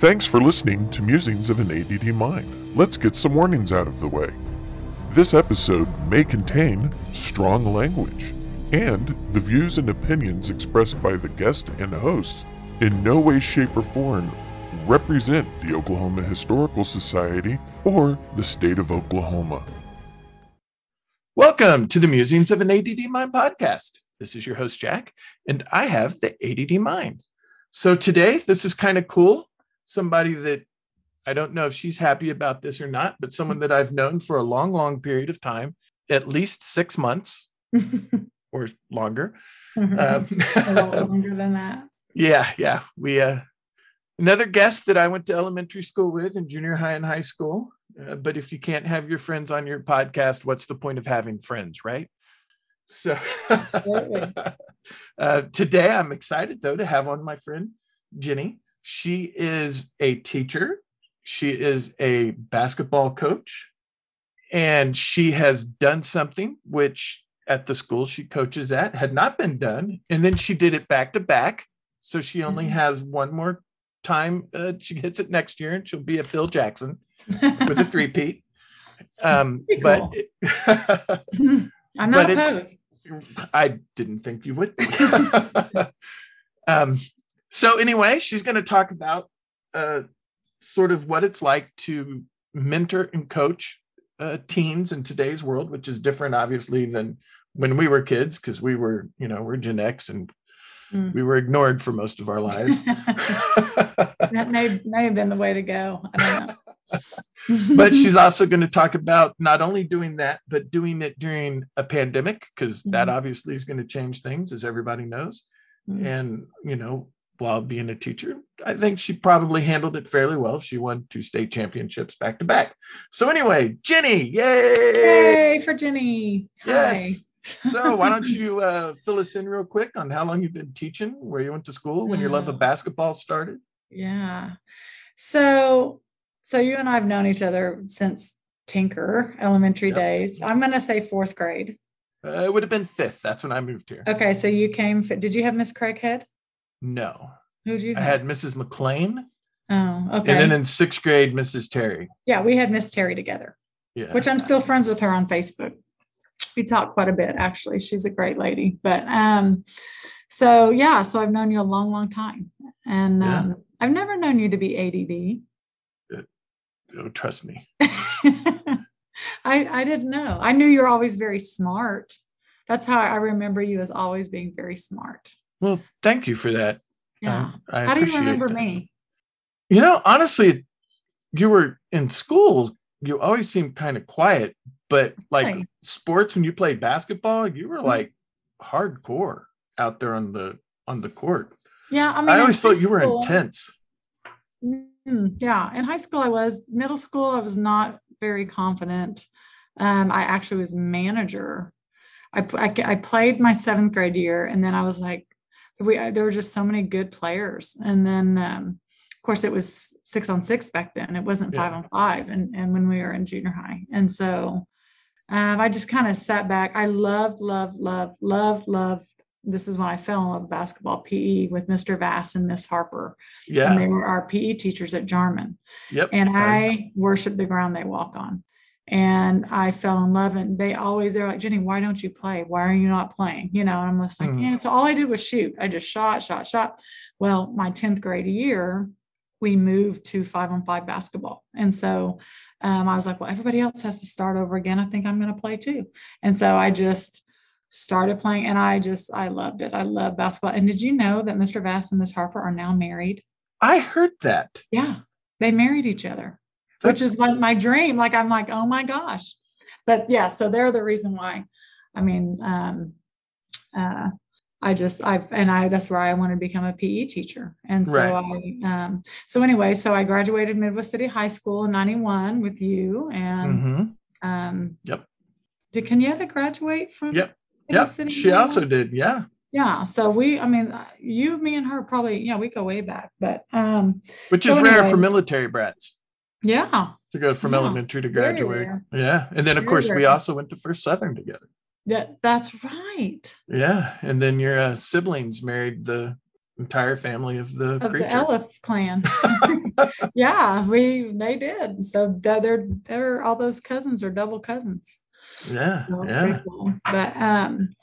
Thanks for listening to Musings of an ADD Mind. Let's get some warnings out of the way. This episode may contain strong language, and the views and opinions expressed by the guest and hosts in no way, shape, or form represent the Oklahoma Historical Society or the state of Oklahoma. Welcome to the Musings of an ADD Mind podcast. This is your host, Jack, and I have the ADD Mind. So today, this is kind of cool. Somebody that I don't know if she's happy about this or not, but someone that I've known for a long, long period of time, at least six months or longer. Um, a lot longer than that. Yeah, yeah. We uh another guest that I went to elementary school with in junior high and high school. Uh, but if you can't have your friends on your podcast, what's the point of having friends, right? So uh, today I'm excited though to have on my friend Jenny. She is a teacher. She is a basketball coach, and she has done something which at the school she coaches at had not been done, and then she did it back to back. So she only Mhm. has one more time. Uh, she hits it next year, and she'll be a Phil Jackson with a three-peat. Um, but I'm not it's- opposed. I didn't think you would. um, so anyway, she's going to talk about uh, sort of what it's like to mentor and coach uh, teens in today's world, which is different, obviously, than when we were kids, because we were, you know, we're Gen X and Mm. we were ignored for most of our lives. that may may have been the way to go. I don't know. but she's also going to talk about not only doing that, but doing it during a pandemic, because that Mhm. obviously is going to change things, as everybody knows. Mm. and you know while being a teacher i think she probably handled it fairly well she won two state championships back to back so anyway jenny yay Yay for Jenny. Hi. yes so why don't you uh, fill us in real quick on how long you've been teaching where you went to school when your love of basketball started Yeah. So so you and I have known each other since Tinker elementary Yep. days. I'm gonna say fourth grade. uh, it would have been fifth that's when i moved here Okay, so you came. Did you have Miss Craighead? No Who did you i have? had mrs mclean oh, okay. and then in sixth grade mrs terry yeah, we had Miss Terry together. yeah which I'm still friends with her on Facebook. We talk quite a bit, actually. She's a great lady. But um, so yeah, so I've known you a long, long time. And Yeah. um, I've never known you to be ADD. oh, trust me I, I didn't know. I knew you're always very smart. That's how I remember you as always being very smart. Well thank you for that Yeah. I, I how do you remember that. me? You know, honestly, you were in school, you always seemed kind of quiet, but like Really? sports when you played basketball, you were Mhm. like hardcore out there on the on the court. Yeah. I mean, I, always felt you were school- intense. Mm, yeah, in high school I was. Middle school I was not very confident. Um, I actually was manager. I I played my seventh grade year, and then I was like, we there were just so many good players, and then um, of course it was six on six back then. It wasn't five on five, and and when we were in junior high, and so um, I just kind of sat back. I loved, loved, loved, loved, loved. This is when I fell in love with basketball PE with Mr. Vass and Miss Harper Yeah. and they were our PE teachers at Jarman. Yep. And. I worship the ground they walk on. And I fell in love. And they always, they're like, Jenny, why don't you play? Why are you not playing? You know, and I'm just like, Mhm. yeah. So all I did was shoot. I just shot, shot, shot. Well, my 10th grade year, we moved to five on five basketball. And so um, I was like, well, everybody else has to start over again. I think I'm going to play too. And so I just started playing and I just, I loved it. I love basketball. And did you know that Mr. Vass and Miss Harper are now married? I heard that. Yeah, they married each other, which is like my dream. Like I'm like, oh my gosh. But yeah, so they're the reason why. I mean, um, uh, I just I've and I that's where I wanted to become a PE teacher. And so Right. I um so anyway, so I graduated Midwest City High School in 91 with you and Mhm. um Yep. did Kenyatta graduate from Yep. Yep. City She also did. Yeah. yeah so we i mean uh, you me and her probably yeah we go way back but um Which So is rare for military brats yeah to go from Yeah, elementary to graduate. rare. Yeah. And then, of Very course, we also went to First Southern together. that that's right Yeah. And then your uh, siblings married the entire family of the of the Elif clan. yeah, we they did. So they're they're all those cousins are double cousins. yeah, yeah. cool. But um,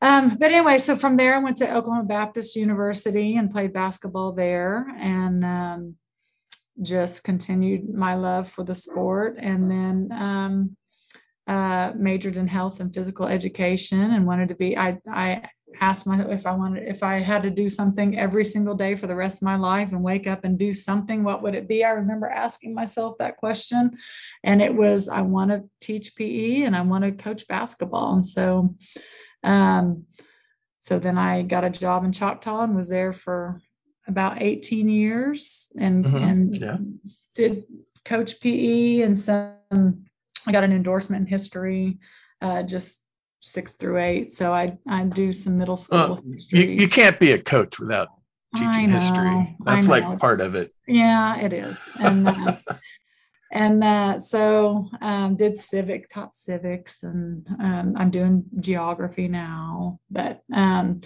um, but anyway, so from there I went to Oklahoma Baptist University and played basketball there and um, just continued my love for the sport and then um, uh, majored in health and physical education and wanted to be I I asked myself if I wanted if I had to do something every single day for the rest of my life and wake up and do something, what would it be? I remember asking myself that question. And it was I want to teach PE and I want to coach basketball. And so um so then I got a job in Choctaw and was there for about 18 years and Mhm, and yeah. did coach PE and some I got an endorsement in history, uh, just six through eight. So I I do some middle school Well, you, you can't be a coach without teaching history. know, That's like it's- part of it. Yeah, it is. And uh, and uh, so um, did civic, taught civics, and um, I'm doing geography now. But um,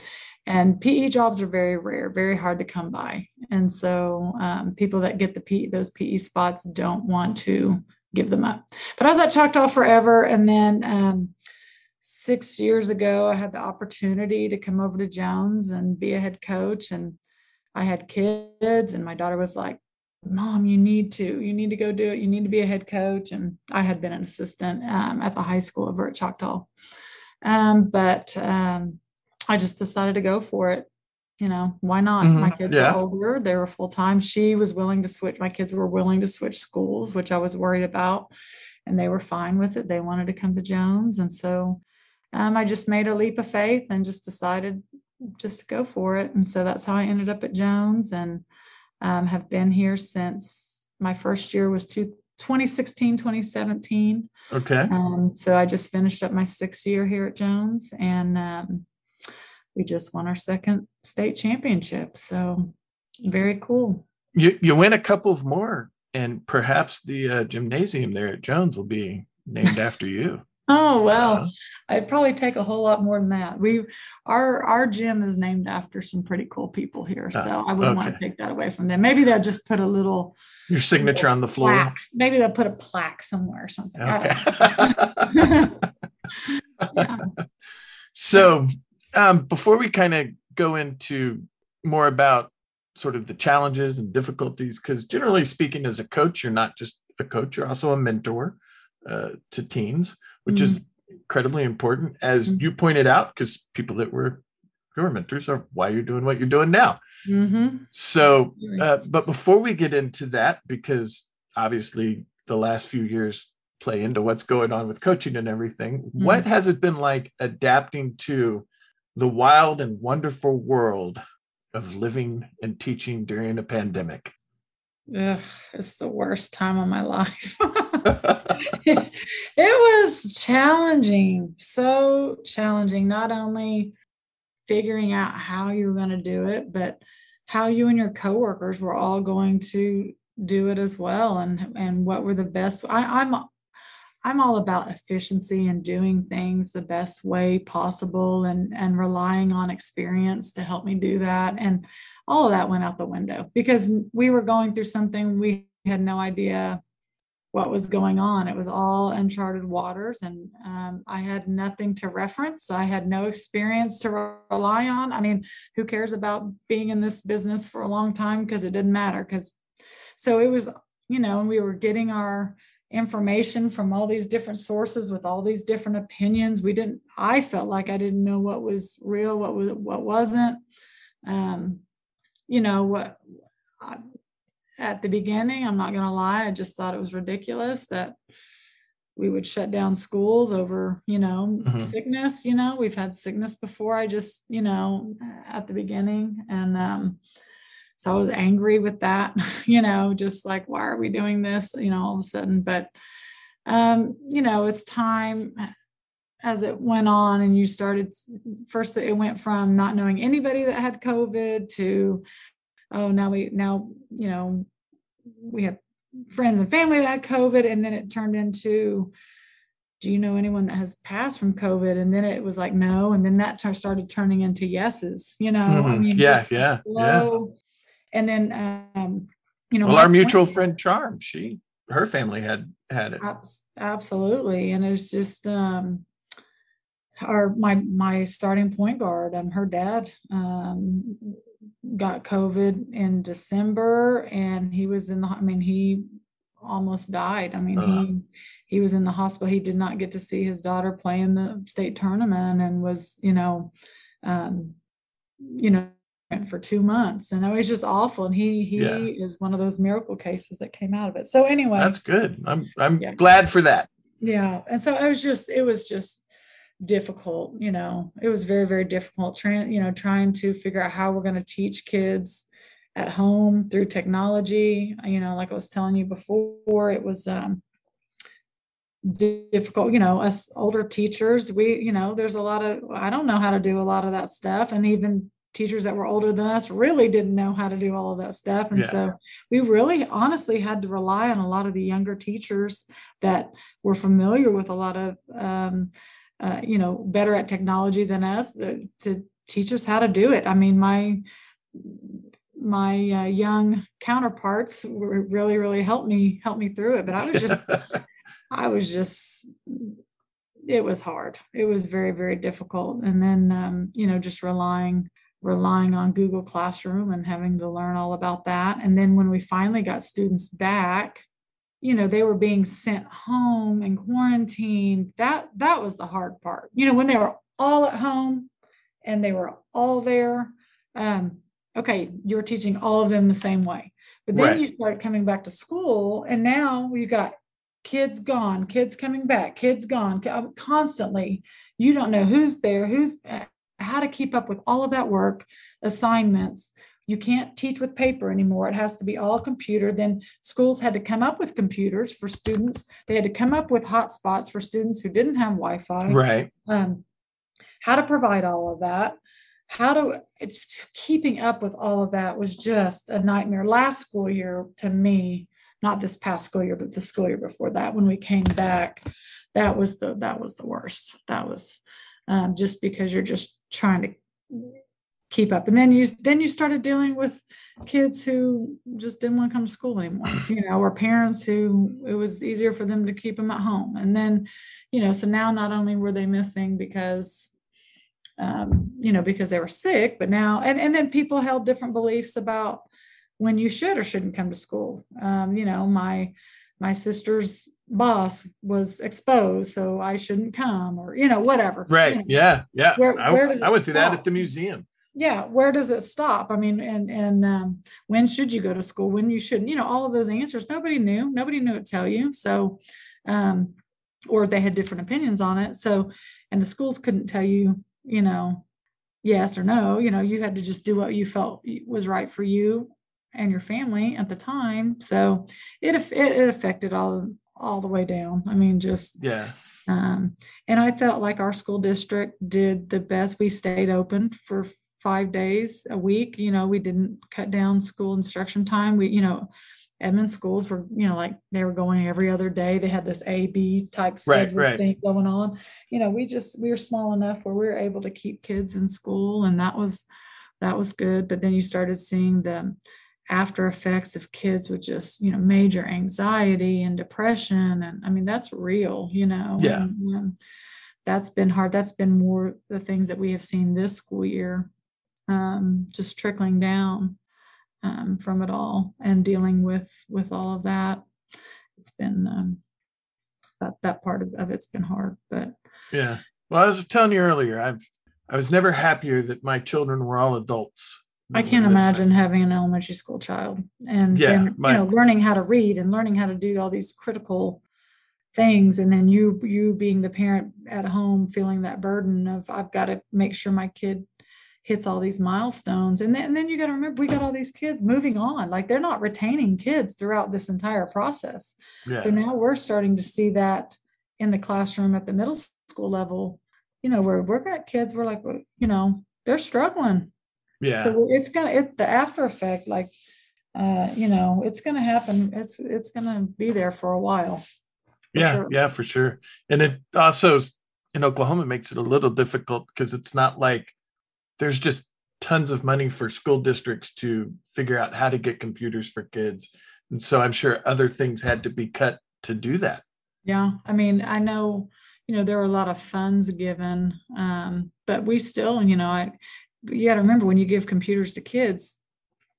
and PE jobs are very rare, very hard to come by. And so um, people that get the PE, those PE spots don't want to give them up. But I was at Choctaw forever, and then. Um, Six years ago, I had the opportunity to come over to Jones and be a head coach, and I had kids, and my daughter was like, Mom, you need to, you need to go do it. You need to be a head coach. And I had been an assistant um, at the high school over at Choctaw. Um, but um, I just decided to go for it. You know, why not? My Mhm, kids yeah. were older, they were full time. She was willing to switch. My kids were willing to switch schools, which I was worried about. And they were fine with it. They wanted to come to Jones. And so um, I just made a leap of faith and just decided just to go for it. And so that's how I ended up at Jones and um, have been here since my first year was two, 2016, 2017. Okay. Um, so I just finished up my sixth year here at Jones and um, we just won our second state championship. So very cool. You you win a couple of more, and perhaps the uh, gymnasium there at Jones will be named after you. Oh well, Uh, I'd probably take a whole lot more than that. We our our gym is named after some pretty cool people here, so Ah, I wouldn't want to take that away from them. Maybe they'll just put a little your signature on the floor. Maybe they'll put a plaque somewhere or something. Okay. Yeah. so um, before we kind of go into more about sort of the challenges and difficulties because generally speaking as a coach you're not just a coach you're also a mentor uh, to teens which is incredibly important. As Mhm. you pointed out because people that were your mentors are why you're doing what you're doing now. Mhm. so uh, but before we get into that because obviously the last few years play into what's going on with coaching and everything what has it been like adapting to the wild and wonderful world of living and teaching during a pandemic Ugh, it's the worst time of my life. it was challenging, so challenging, not only figuring out how you were going to do it, but how you and your coworkers were all going to do it as well and and what were the best I, I'm I'm all about efficiency and doing things the best way possible and and relying on experience to help me do that and all of that went out the window because we were going through something we had no idea what was going on. It was all uncharted waters, and um, I had nothing to reference. I had no experience to rely on. I mean, who cares about being in this business for a long time? Because it didn't matter. Because so it was, you know, and we were getting our information from all these different sources with all these different opinions. We didn't. I felt like I didn't know what was real, what was what wasn't. Um, you know what I, at the beginning i'm not going to lie i just thought it was ridiculous that we would shut down schools over you know Mhm. sickness you know we've had sickness before i just you know at the beginning and um so i was angry with that you know just like why are we doing this you know all of a sudden but um you know it's time as it went on and you started first it went from not knowing anybody that had covid to oh now we now you know we have friends and family that had covid and then it turned into do you know anyone that has passed from COVID? And then it was like, no. And then that started turning into yeses, you know, Mhm. I mean, yeah, yeah. slow. And then, um, you know, well, our mutual point- friend Charm, she her family had had it. Abs- absolutely and it's just um our my my starting point guard um her dad um got covid in december and he was in the i mean he almost died i mean Ugh. he he was in the hospital he did not get to see his daughter play in the state tournament and was you know um you know for two months and it was just awful and he he Yeah. is one of those miracle cases that came out of it so anyway That's good. I'm I'm Yeah. glad for that. yeah and so it was just it was just difficult you know it was very very difficult trying you know trying to figure out how we're going to teach kids at home through technology you know like i was telling you before it was um difficult you know us older teachers we you know there's a lot of i don't know how to do a lot of that stuff and even teachers that were older than us really didn't know how to do all of that stuff and Yeah. so we really honestly had to rely on a lot of the younger teachers that were familiar with a lot of um, uh, you know better at technology than us uh, to teach us how to do it i mean my my uh, young counterparts were really really helped me help me through it but i was just I was just, it was hard. It was very, very difficult. And then, um, you know, just relying, relying on Google Classroom and having to learn all about that. And then when we finally got students back, you know, they were being sent home and quarantined. That, that was the hard part. You know, when they were all at home and they were all there, um, okay, you're teaching all of them the same way. But then Right. you start coming back to school, and now you got kids gone, kids coming back, kids gone, constantly. You don't know who's there, who's how to keep up with all of that work, assignments. You can't teach with paper anymore. It has to be all computer. Then schools had to come up with computers for students. They had to come up with hotspots for students who didn't have Wi-Fi right. um, how to provide all of that how to it's keeping up with all of that was just a nightmare last school year to me not this past school year but the school year before that when we came back that was the that was the worst that was um, just because you're just trying to keep up. And then you then you started dealing with kids who just didn't want to come to school anymore you know or parents who it was easier for them to keep them at home. And then you know so now not only were they missing because um, you know because they were sick but now and, and then people held different beliefs about when you should or shouldn't come to school. Um, you know my my sister's boss was exposed so i shouldn't come or you know whatever you Right. know. Yeah. Yeah. Where- I, where does I it went through that at the museum. yeah where does it stop i mean and and um, when should you go to school when you shouldn't you know all of those answers nobody knew nobody knew to tell you so um or they had different opinions on it so and the schools couldn't tell you you know yes or no you know you had to just do what you felt was right for you and your family at the time so it it, it affected all all the way down i mean just Yeah. um, and I felt like our school district did the best. We stayed open for five days a week. You know, we didn't cut down school instruction time. We, you know, Edmond schools were, you know, like they were going every other day. They had this A B type Right, schedule right. thing going on. You know, we just we were small enough where we were able to keep kids in school, and that was that was good. But then you started seeing the after effects of kids with just you know major anxiety and depression and i mean that's real you know Yeah. and, um, that's been hard that's been more the things that we have seen this school year um, just trickling down um, from it all and dealing with with all of that it's been um, that that part of, of it's been hard but Yeah. Well, I was telling you earlier, I've I was never happier that my children were all adults. I can't imagine having an elementary school child and Yeah, then, my- you know learning how to read and learning how to do all these critical things and then you you being the parent at home feeling that burden of I've got to make sure my kid hits all these milestones. And then, and then you got to remember we got all these kids moving on. Like they're not retaining kids throughout this entire process. Yeah. so now we're starting to see that in the classroom at the middle school level you know where we're got kids we're like you know they're struggling yeah. so it's gonna it the after effect like uh you know it's gonna happen it's it's gonna be there for a while yeah, sure. yeah, for sure. And it also in Oklahoma makes it a little difficult because it's not like there's just tons of money for school districts to figure out how to get computers for kids. And so I'm sure other things had to be cut to do that. Yeah, I mean, I know, you know, there are a lot of funds given, um, but we still, you know, I you got to remember when you give computers to kids,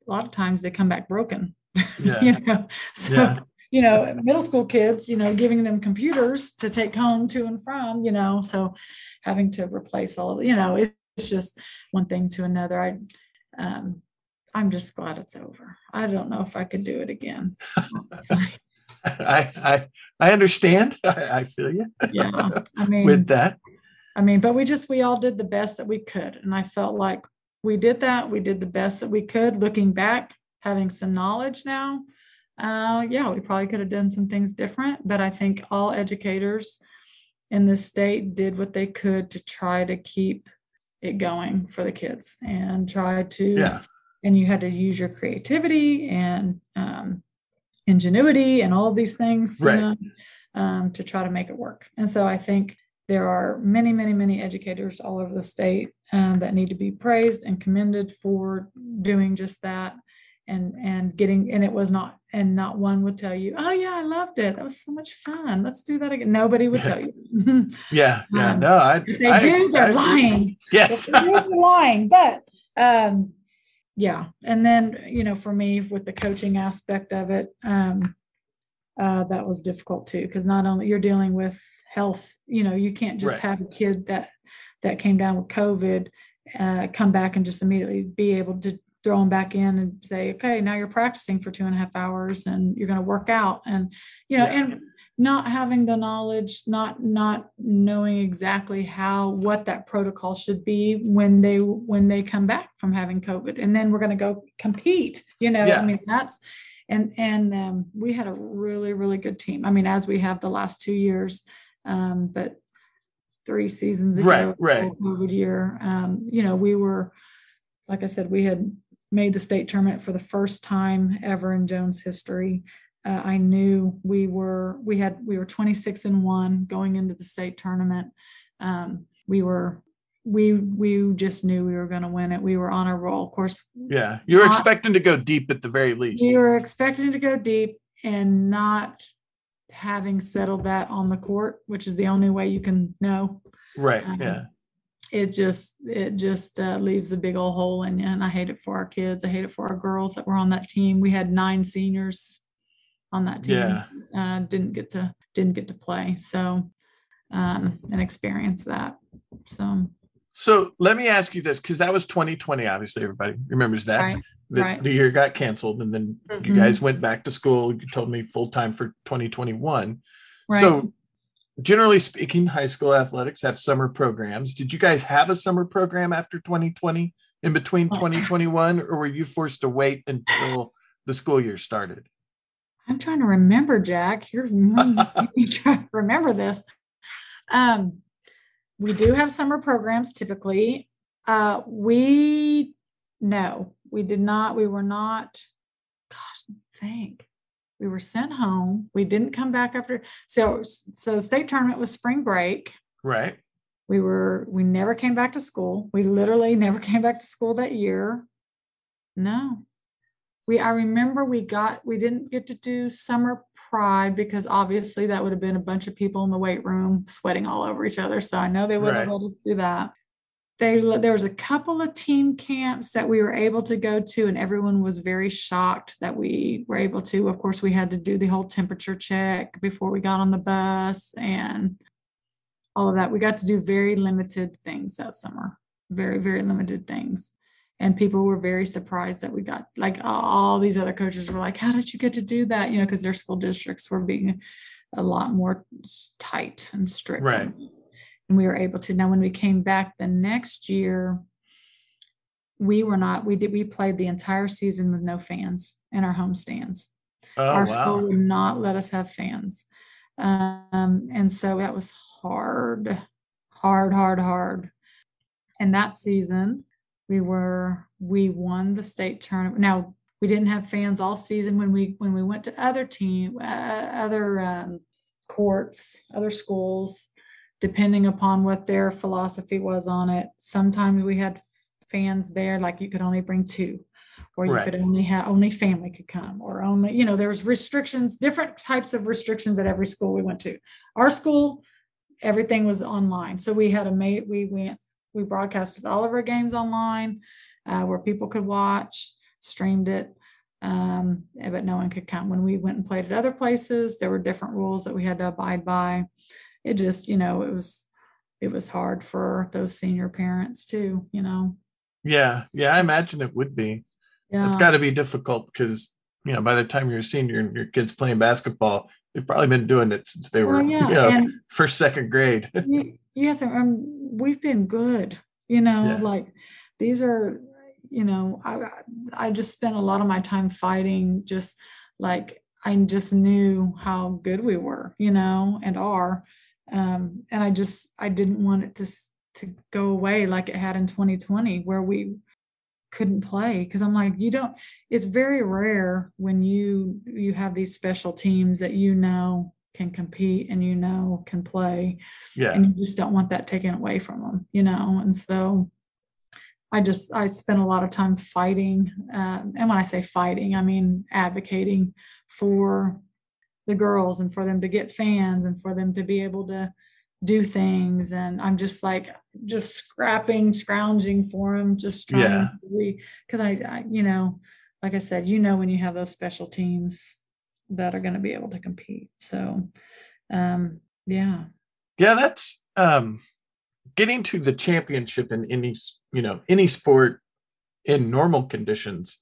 a lot of times they come back broken. Yeah. you know, so Yeah. you know, middle school kids, you know, giving them computers to take home to and from, you know, so having to replace all of, you know, it's just one thing to another. I, um, I'm just glad it's over. I don't know if I could do it again. I I I understand. I, I feel you yeah, I mean, with that. I mean, but we just we all did the best that we could, and I felt like we did that. We did the best that we could. Looking back, having some knowledge now, uh, yeah, we probably could have done some things different. But I think all educators in this state did what they could to try to keep it going for the kids and try to Yeah. and you had to use your creativity and um, ingenuity and all of these things you Right. know, um, to try to make it work and so i think there are many many many educators all over the state um, that need to be praised and commended for doing just that and and getting and it was not and not one would tell you oh yeah i loved it. That was so much fun. Let's do that again. Nobody would tell you. Yeah. Yeah. Um, no, I if they I- do they're I lying. Yes. they're lying. But um yeah. And then you know for me with the coaching aspect of it um uh that was difficult too because not only you're dealing with health you know you can't just Right. have a kid that that came down with covid uh come back and just immediately be able to throw them back in and say okay now you're practicing for two and a half hours and you're going to work out and you know Yeah. and not having the knowledge not not knowing exactly how what that protocol should be when they when they come back from having covid and then we're going to go compete you know Yeah. i mean that's and and um, we had a really really good team i mean as we have the last two years um, but three seasons ago Right, right. covid year um, you know we were like i said we had made the state tournament for the first time ever in jones history uh, I knew we were we had we were 26 and one going into the state tournament. Um, we were we we just knew we were going to win it. We were on a roll. Of course, Yeah. You were Not- expecting to go deep at the very least. we were expecting to go deep and not having settled that on the court, which is the only way you can know. Right. Um, Yeah. It just it just uh, leaves a big old hole in you, and I hate it for our kids. I hate it for our girls that were on that team. We had nine seniors on that team. Yeah. uh, didn't get to didn't get to play so um and experience that so So let me ask you this, because that was 2020. Obviously, everybody remembers that. right The, right. the year got canceled, and then you Mhm. guys went back to school. You told me full time for 2021. right So, generally speaking, high school athletics have summer programs. Did you guys have a summer program after 2020 in between Oh. 2021, or were you forced to wait until the school year started? i'm trying to remember jack you're you trying to remember this um we do have summer programs typically. Uh we no we did not we were not gosh think. We were sent home. We didn't come back after so so state tournament was spring break. Right. we were we never came back to school. We literally never came back to school that year. No. We i remember we got we didn't get to do summer pride because obviously that would have been a bunch of people in the weight room sweating all over each other so i know they wouldn't have able to do that they there was a couple of team camps that we were able to go to and everyone was very shocked that we were able to of course we had to do the whole temperature check before we got on the bus and all of that. We got to do very limited things that summer, very, very limited things. And people were very surprised that we got like all these other coaches were like, How did you get to do that? You know, because their school districts were being a lot more tight and strict. Right. And we were able to. Now, when we came back the next year, we were not, we did, we played the entire season with no fans in our home stands Oh, our wow. school would not let us have fans um, and so that was hard hard hard hard and that season we were we won the state tournament now we didn't have fans all season when we when we went to other team uh, other um, courts, other schools, depending upon what their philosophy was on it. Sometimes we had fans there, like you could only bring two, or you Right. could only have only family could come, or only, you know, there was restrictions, different types of restrictions at every school we went to. Our school, everything was online. So we had a mate, we went, we broadcasted all of our games online uh, where people could watch, streamed it. Um, but no one could come. When we went and played at other places, there were different rules that we had to abide by. It just, you know, it was it was hard for those senior parents too, you know. Yeah, yeah, I imagine it would be. Yeah. It's got to be difficult because you know by the time you're a senior and your kids playing basketball, they've probably been doing it since they were Well, yeah, you know, and first second grade. You, you have to remember we've been good you know Yeah. like these are you know I, I just spent a lot of my time fighting just like i just knew how good we were you know and are um and i just i didn't want it to to go away like it had in 2020 where we couldn't play because i'm like you don't it's very rare when you you have these special teams that you know can compete and you know can play. Yeah, and you just don't want that taken away from them you know? And so i just i spent a lot of time fighting um, and when i say fighting i mean advocating for the girls and for them to get fans and for them to be able to do things. And i'm just like just scrapping scrounging for them just trying Yeah. to because I, I you know like i said you know when you have those special teams that are going to be able to compete so um yeah yeah. That's um, getting to the championship in any you know any sport in normal conditions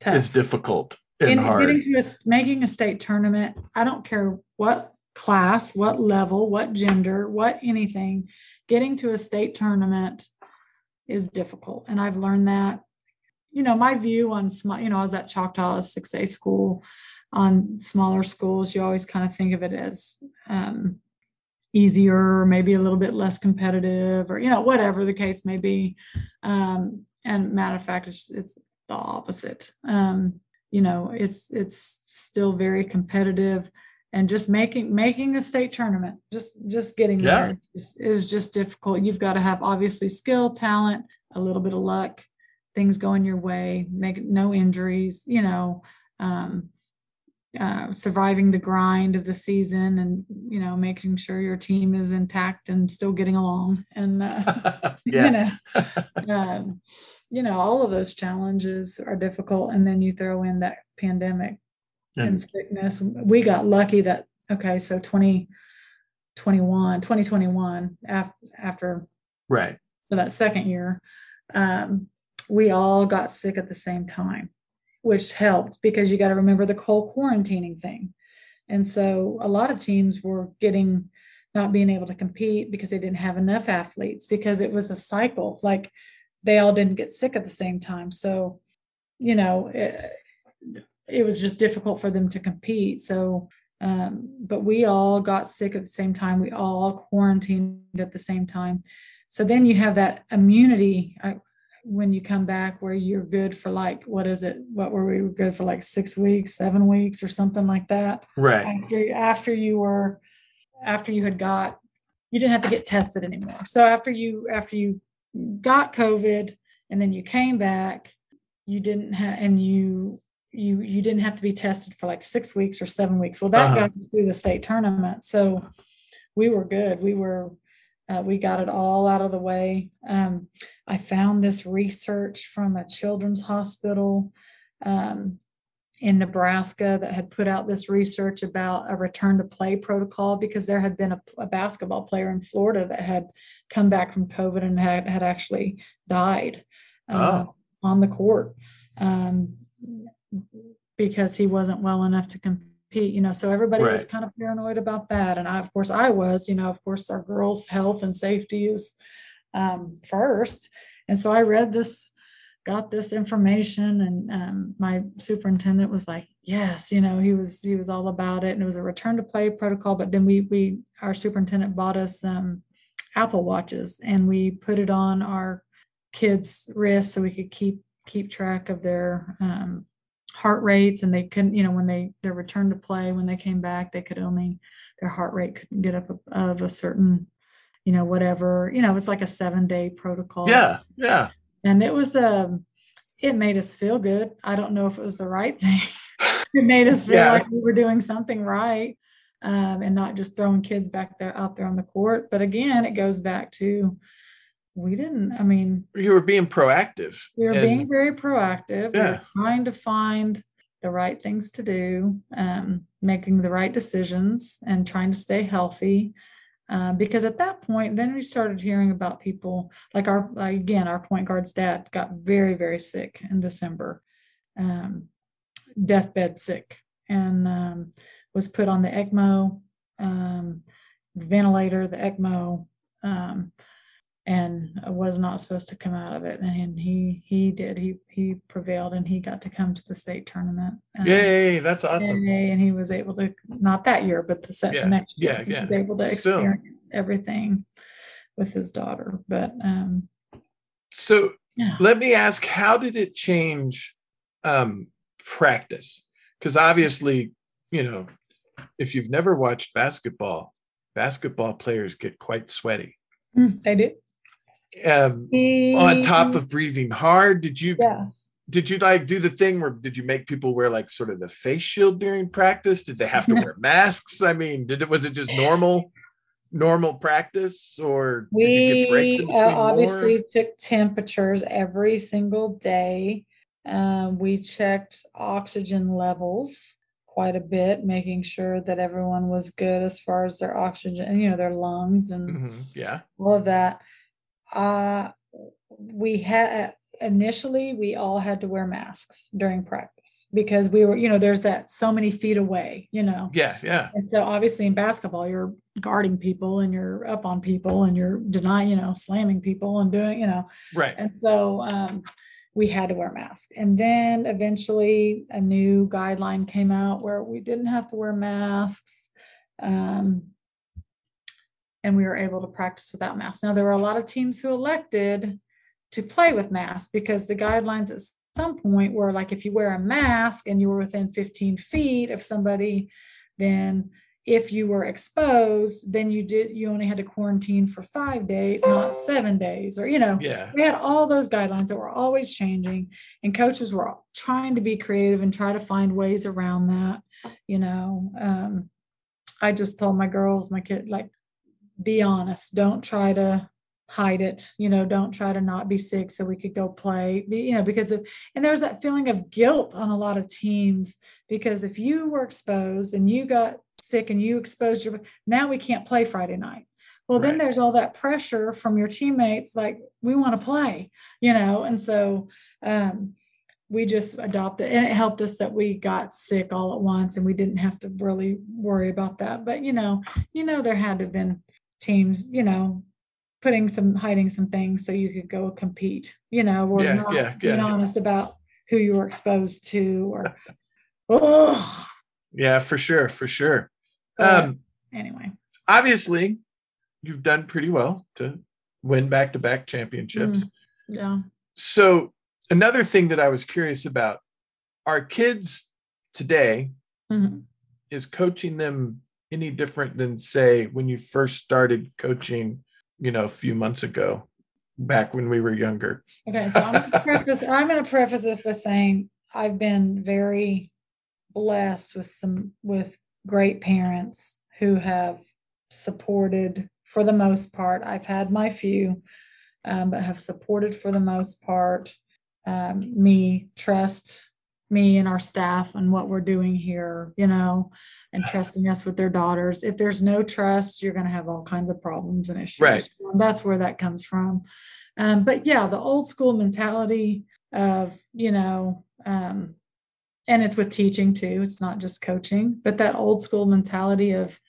tough. is difficult and Getting- hard. Getting to a, making a state tournament, I don't care what class, what level, what gender, what anything, getting to a state tournament is difficult. And I've learned that. You know, my view on small, you know, I was at Choctaw 6A school on smaller schools, you always kind of think of it as um, easier, maybe a little bit less competitive, or, you know, whatever the case may be. Um, and matter of fact, it's, it's the opposite. Um, you know it's it's still very competitive and just making making the state tournament just just getting Yeah. there is, is just difficult you've got to have obviously skill talent a little bit of luck things going your way make no injuries you know um, uh, surviving the grind of the season and you know making sure your team is intact and still getting along and uh, yeah, you know um, you know all of those challenges are difficult and then you throw in that pandemic and And- sickness. We got lucky that okay so 2021 2021 after after right. for that second year um, we all got sick at the same time which helped because you got to remember the whole quarantining thing. And so a lot of teams were getting not being able to compete because they didn't have enough athletes because it was a cycle. Like they all didn't get sick at the same time. So you know it, it was just difficult for them to compete. So um, but we all got sick at the same time. We all quarantined at the same time. So then you have that immunity uh, when you come back where you're good for like what is it? What were we good for like six weeks seven weeks or something like that? Right. after after you were after you had got you didn't have to get tested anymore. So after you after you got covid and then you came back you didn't have and you you you didn't have to be tested for like six weeks or seven weeks. Well that Uh-huh. got us through the state tournament. So we were good. We were uh, we got it all out of the way um, i found this research from a children's hospital um, in Nebraska that had put out this research about a return to play protocol because there had been a, a basketball player in Florida that had come back from COVID and had, had actually died uh, Oh. on the court um, because he wasn't well enough to compete. Pete, you know, so everybody was kind of paranoid about that, and I, of course, I was. You know, of course, our girls' health and safety is um, first, and so I read this got this information and um, my superintendent was like yes you know he was he was all about it. And it was a return to play protocol but then we we our superintendent bought us um, apple watches and we put it on our kids wrists so we could keep keep track of their um, heart rates and they couldn't you know when they their return to play when they came back they could only their heart rate couldn't get up of a certain you know whatever you know it was like a seven day protocol Yeah, yeah. and it was um it made us feel good i don't know if it was the right thing it made us feel Yeah. like we were doing something right um, and not just throwing kids back there out there on the court but again it goes back to we didn't i mean You were being proactive. we were and- being very proactive. We Yeah. were trying to find the right things to do, um, making the right decisions, and trying to stay healthy. Uh, because at that point, then we started hearing about people like our again, our point guard's dad got very very sick in December, um, deathbed sick, and um, was put on the ECMO um, ventilator, the ECMO. And was not supposed to come out of it and he he did he he prevailed and he got to come to the state tournament um, Yay, that's awesome. yay, and he was able to not that year but the set Yeah, the next year yeah, he yeah. was able to Still. experience everything with his daughter but um So yeah let me ask how did it change um practice because obviously you know if you've never watched basketball basketball players get quite sweaty Mm, they did um on top of breathing hard? Did you yes. did you like do the thing where did you make people wear like sort of the face shield during practice? Did they have to wear masks? I mean did it was it just normal normal practice or did you get breaks we in uh, obviously more? took temperatures every single day. Um, we checked oxygen levels quite a bit making sure that everyone was good as far as their oxygen you know their lungs and Mhm, yeah. all of that uh we had initially we all had to wear masks during practice because we were you know there's that so many feet away you know yeah yeah and so obviously in basketball, you're guarding people and you're up on people and you're denying, you know, slamming people and doing, you know. right And so um, we had to wear masks. And then eventually a new guideline came out where we didn't have to wear masks. Um, and we were able to practice without masks. Now, there were a lot of teams who elected to play with masks because the guidelines at some point were like if you wear a mask and you were within 15 feet of somebody, then if you were exposed, then you did you only had to quarantine for five days, not seven days, or you know, yeah we had all those guidelines that were always changing and coaches were trying to be creative and try to find ways around that you know um, i just told my girls my kid like be honest don't try to hide it you know don't try to not be sick so we could go play you know because of and there's that feeling of guilt on a lot of teams because if you were exposed and you got sick and you exposed your now we can't play friday night. Well then there's all that pressure from your teammates like we want to play you know and so um we just adopted and it helped us that we got sick all at once and we didn't have to really worry about that. But you know you know there had to have been teams you know putting some hiding some things so you could go compete you know or Yeah, not yeah, being yeah. honest about who you were exposed to or oh yeah for sure for sure. But- um anyway. obviously you've done pretty well to win back-to-back championships. Yeah. So another thing that i was curious about are kids today Mhm. is coaching them any different than say when you first started coaching you know a few months ago back when we were younger Okay, so I'm gonna preface, I'm gonna preface this by saying I've been very blessed with some with great parents who have supported for the most part. I've had my few, um, but have supported for the most part. Um, me trust me and our staff and what we're doing here, you know, and trusting us with their daughters. If there's no trust, you're going to have all kinds of problems and issues. Right. And that's where that comes from. Um, but yeah, the old school mentality of, you know, um, and it's with teaching too, it's not just coaching, but that old school mentality of,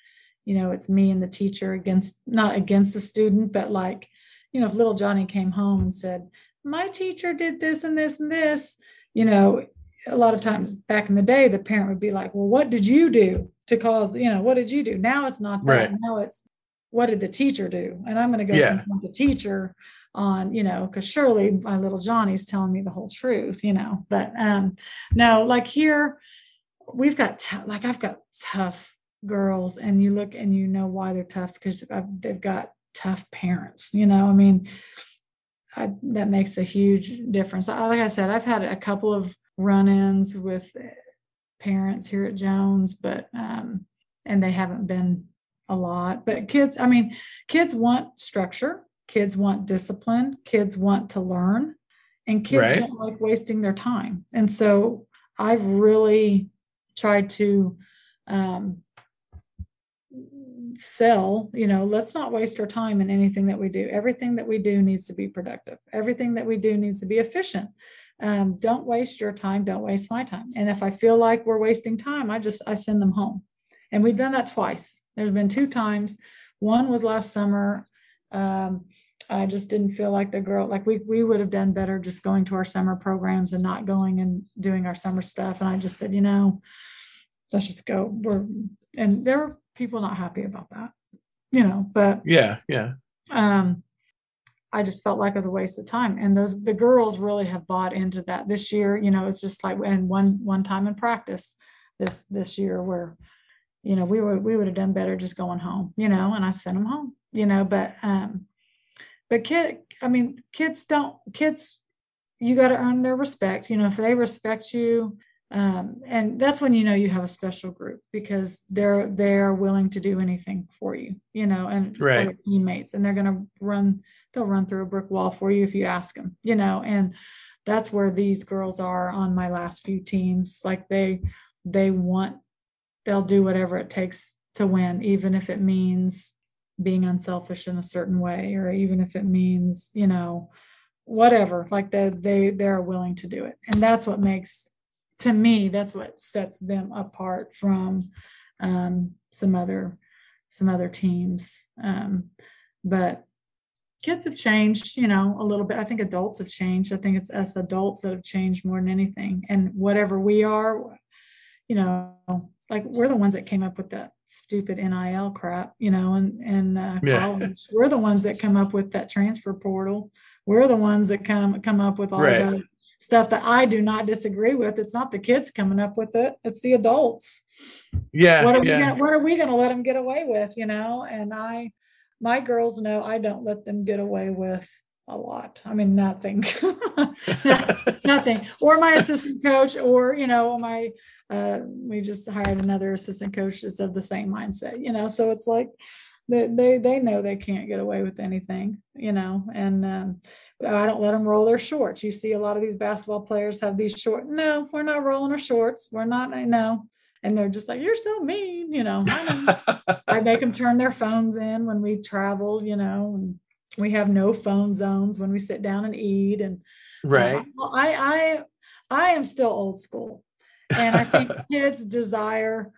you know, it's me and the teacher against, not against the student, but like, you know, if little Johnny came home and said, my teacher did this and this and this, you know, a lot of times back in the day, the parent would be like, well, what did you do to cause, you know, what did you do? Now it's not that. Right. Now it's, what did the teacher do? And I'm going to go Yeah. confront the teacher on you know because surely my little johnny's telling me the whole truth you know but um no like here we've got t- like i've got tough girls and you look and you know why they're tough because they've got tough parents you know i mean I, that makes a huge difference like i said i've had a couple of run-ins with parents here at jones but um and they haven't been a lot but kids i mean kids want structure kids want discipline kids want to learn and kids right. don't like wasting their time. And so i've really tried to um, sell you know let's not waste our time in anything that we do. Everything that we do needs to be productive. Everything that we do needs to be efficient um, don't waste your time don't waste my time and if i feel like we're wasting time i just i send them home and we've done that twice there's been two times one was last summer um, I just didn't feel like the girl, like we, we would have done better just going to our summer programs and not going and doing our summer stuff. And I just said, you know, let's just go. We're, and there were people not happy about that, you know, but yeah, yeah. Um, I just felt like it was a waste of time. And those, the girls really have bought into that this year, you know, it's just like, and one, one time in practice this, this year where, you know, we would, we would have done better just going home, you know, and I sent them home, you know, but, um, but kid i mean kids don't kids you got to earn their respect you know if they respect you um, and that's when you know you have a special group because they're they're willing to do anything for you you know and right. teammates and they're going to run they'll run through a brick wall for you if you ask them you know and that's where these girls are on my last few teams. Like they they want they'll do whatever it takes to win even if it means being unselfish in a certain way or even if it means you know whatever. Like they they they're willing to do it. And that's what makes to me that's what sets them apart from um, some other some other teams um, but kids have changed you know a little bit i think adults have changed i think it's us adults that have changed more than anything and whatever we are you know like we're the ones that came up with that stupid NIL crap, you know, and and uh, yeah. college. We're the ones that come up with that transfer portal. We're the ones that come come up with all right. the stuff that I do not disagree with. It's not the kids coming up with it; it's the adults. Yeah. What are yeah. we gonna, What are we going to let them get away with? You know, and I, my girls know I don't let them get away with a lot. I mean, nothing, nothing. Or my assistant coach, or you know, my uh, we just hired another assistant coach just of the same mindset. You know, so it's like they they, they know they can't get away with anything. You know, and um, I don't let them roll their shorts. You see a lot of these basketball players have these short. No, we're not rolling our shorts. We're not. I know. And they're just like, you're so mean, you know. I, I make them turn their phones in when we travel, you know, and we have no phone zones when we sit down and eat and right uh, i i i am still old school and i think kids desire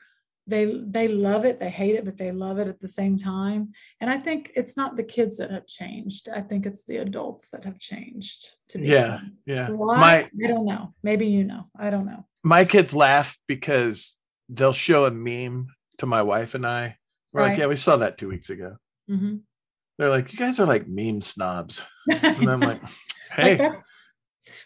they they love it they hate it but they love it at the same time. And i think it's not the kids that have changed. I think it's the adults that have changed to me yeah yeah. So why, my, i don't know. Maybe you know. I don't know. My kids laugh because they'll show a meme to my wife and i. We're right. like yeah we saw that two weeks ago. Mm-hmm. They're like, you guys are like meme snobs. And I'm like, hey. like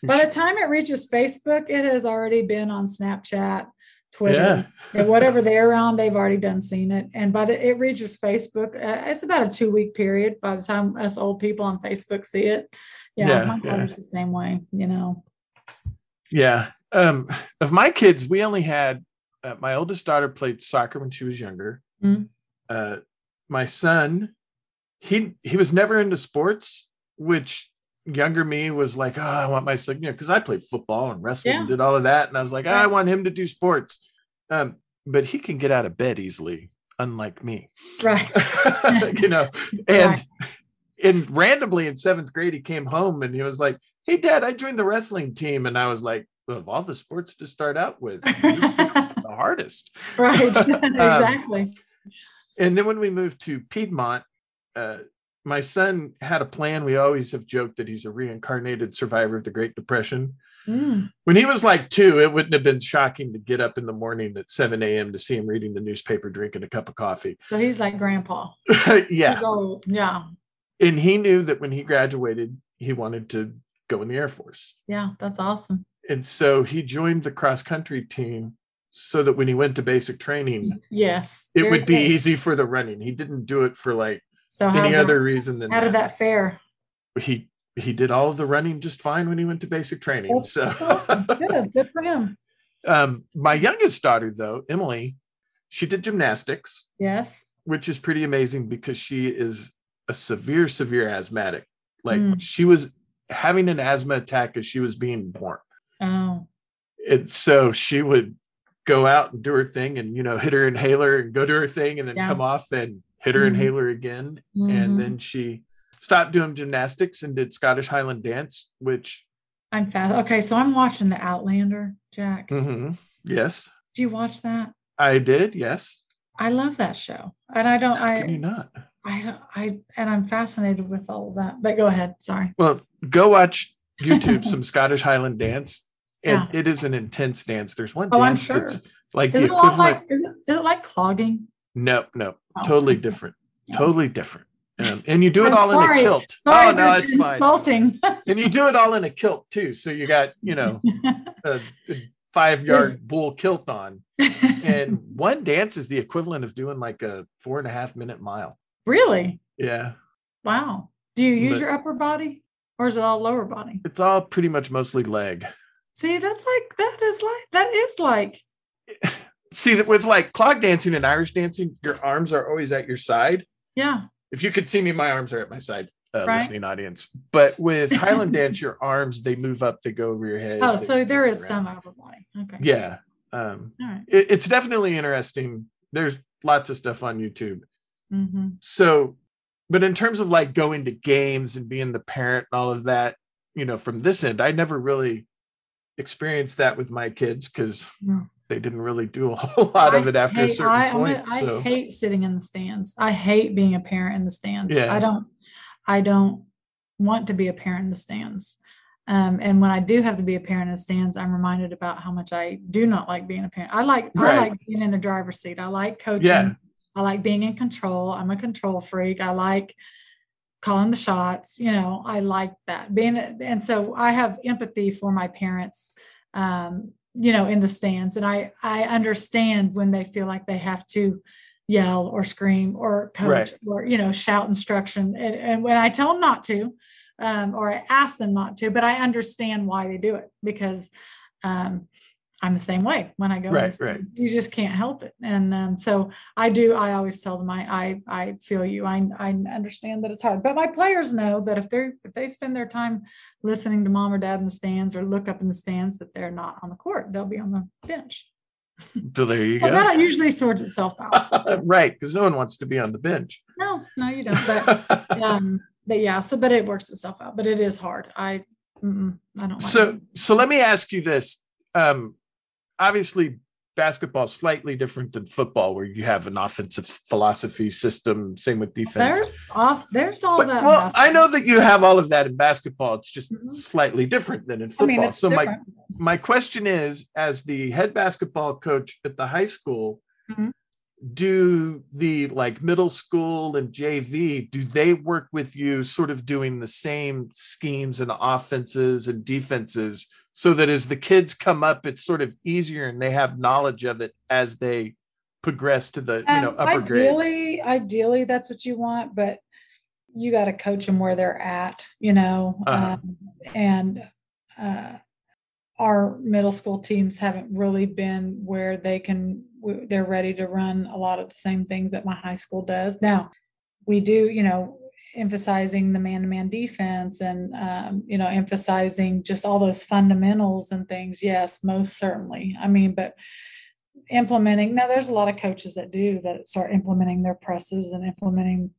by the time it reaches Facebook, it has already been on Snapchat, Twitter, yeah. and whatever they're around, they've already done seen it. And by the it reaches Facebook, uh, it's about a two week period by the time us old people on Facebook see it. Yeah, yeah my daughter's yeah. the same way, you know. Yeah. Um, of my kids, we only had uh, my oldest daughter played soccer when she was younger. Mm-hmm. Uh, my son he he was never into sports, which younger me was like, oh, I want my son, you know, because I played football and wrestling yeah. and did all of that. And I was like, oh, I want him to do sports. Um, but he can get out of bed easily, unlike me. Right. you know, and right. and randomly in seventh grade, he came home and he was like, Hey dad, I joined the wrestling team. And I was like, well, of all the sports to start out with, the hardest. Right. exactly. Um, and then when we moved to Piedmont, uh, my son had a plan. We always have joked that he's a reincarnated survivor of the Great Depression. Mm. When he was like two, it wouldn't have been shocking to get up in the morning at 7 a.m. to see him reading the newspaper, drinking a cup of coffee. So he's like grandpa. yeah. yeah. and he knew that when he graduated, he wanted to go in the Air Force. Yeah, that's awesome. And so he joined the cross country team so that when he went to basic training, Yes. it would be easy for the running. He didn't do it for like So how any did, other reason than how did that fare? he he did all of the running just fine when he went to basic training. That's So awesome. Good. Good for him. um my youngest daughter though, Emily, she did gymnastics, Yes. which is pretty amazing because she is a severe, severe asthmatic. Like Mm. she was having an asthma attack as she was being born. Oh. And so she would go out and do her thing and you know hit her inhaler and go do her thing and then Yeah. come off and hit her Mhm. inhaler again. Mhm. And then she stopped doing gymnastics and did Scottish Highland dance, which I'm fast. Okay, so I'm watching the Outlander, Jack. Mm-hmm. yes, Do you watch that? I did. Yes. I love that show. And I don't How can you I not? I don't I and I'm fascinated with all of that. But go ahead. Sorry. Well, go watch YouTube some Scottish Highland dance. And Yeah. it is an intense dance. There's one Oh, I'm dance sure. that's like Is the it a lot equivalent. like is it, is it like clogging? No, no, Oh, totally okay. different. Yeah. Totally different. Um, and you do it I'm all in a kilt. Sorry, oh no, but it's fine. insulting. And you do it all in a kilt too. So you got, you know, a, a five yard bull kilt on. And one dance is the equivalent of doing like a four and a half minute mile. really? Yeah. Wow. Do you use But- your upper body or is it all lower body? It's all pretty much mostly leg. See, that's like that is like that is like See that with like clog dancing and Irish dancing, your arms are always at your side. yeah. If you could see me, my arms are at my side, uh, Right. listening audience. But with Highland dance, your arms they move up, they go over your head. Oh, so there is around. some body. Okay. Yeah. Um, All right. it- it's definitely interesting. There's lots of stuff on YouTube. Mm-hmm. So, but in terms of like going to games and being the parent and all of that, you know, from this end, I never really experienced that with my kids because No. They didn't really do a whole lot of it after a certain I, point. gonna- I hate sitting in the stands. I hate being a parent in the stands. Yeah. I don't. I don't want to be a parent in the stands. Um, and when I do have to be a parent in the stands, I'm reminded about how much I do not like being a parent. I like I like being in the driver's seat. I like coaching. Yeah. I like being in control. I'm a control freak. I like calling the shots. You know, I like that being. And so I have empathy for my parents. Um, you know, in the stands, and I I understand when they feel like they have to yell or scream or coach Right. or you know shout instruction, and, and when I tell them not to, um, or I ask them not to, but I understand why they do it because um, I'm the same way when I go. Right, right. You just can't help it, and um, so I do. I always tell them I I, I feel you. I I understand that it's hard, but my players know that if they're if they spend their time listening to mom or dad in the stands or look up in the stands, that they're not on the court. They'll be on the bench. so there you Well, go. that usually sorts itself out. right. Because no one wants to be on the bench. No, no, you don't. But um, but yeah. So, but it works itself out. But it is hard. I I don't. Like so it. so let me ask you this um obviously basketball is slightly different than football where you have an offensive philosophy system same with defense there's awes- there's all but, that. well i know that you have all of that in basketball it's just Mhm. slightly different than in I football mean, so my different. my question is as the head basketball coach at the high school Mhm. do the like middle school and jv do they work with you sort of doing the same schemes and offenses and defenses so that as the kids come up it's sort of easier and they have knowledge of it as they progress to the you know upper grades ideally, ideally, that's what you want, but you got to coach them where they're at, you know. Uh-huh. Um, and uh, our middle school teams haven't really been where they can. They're ready to run a lot of the same things that my high school does. Now, we do, you know, emphasizing the man-to-man defense and um, you know emphasizing just all those fundamentals and things. Yes, most certainly. I mean, but implementing now there's a lot of coaches that do that start implementing their presses and implementing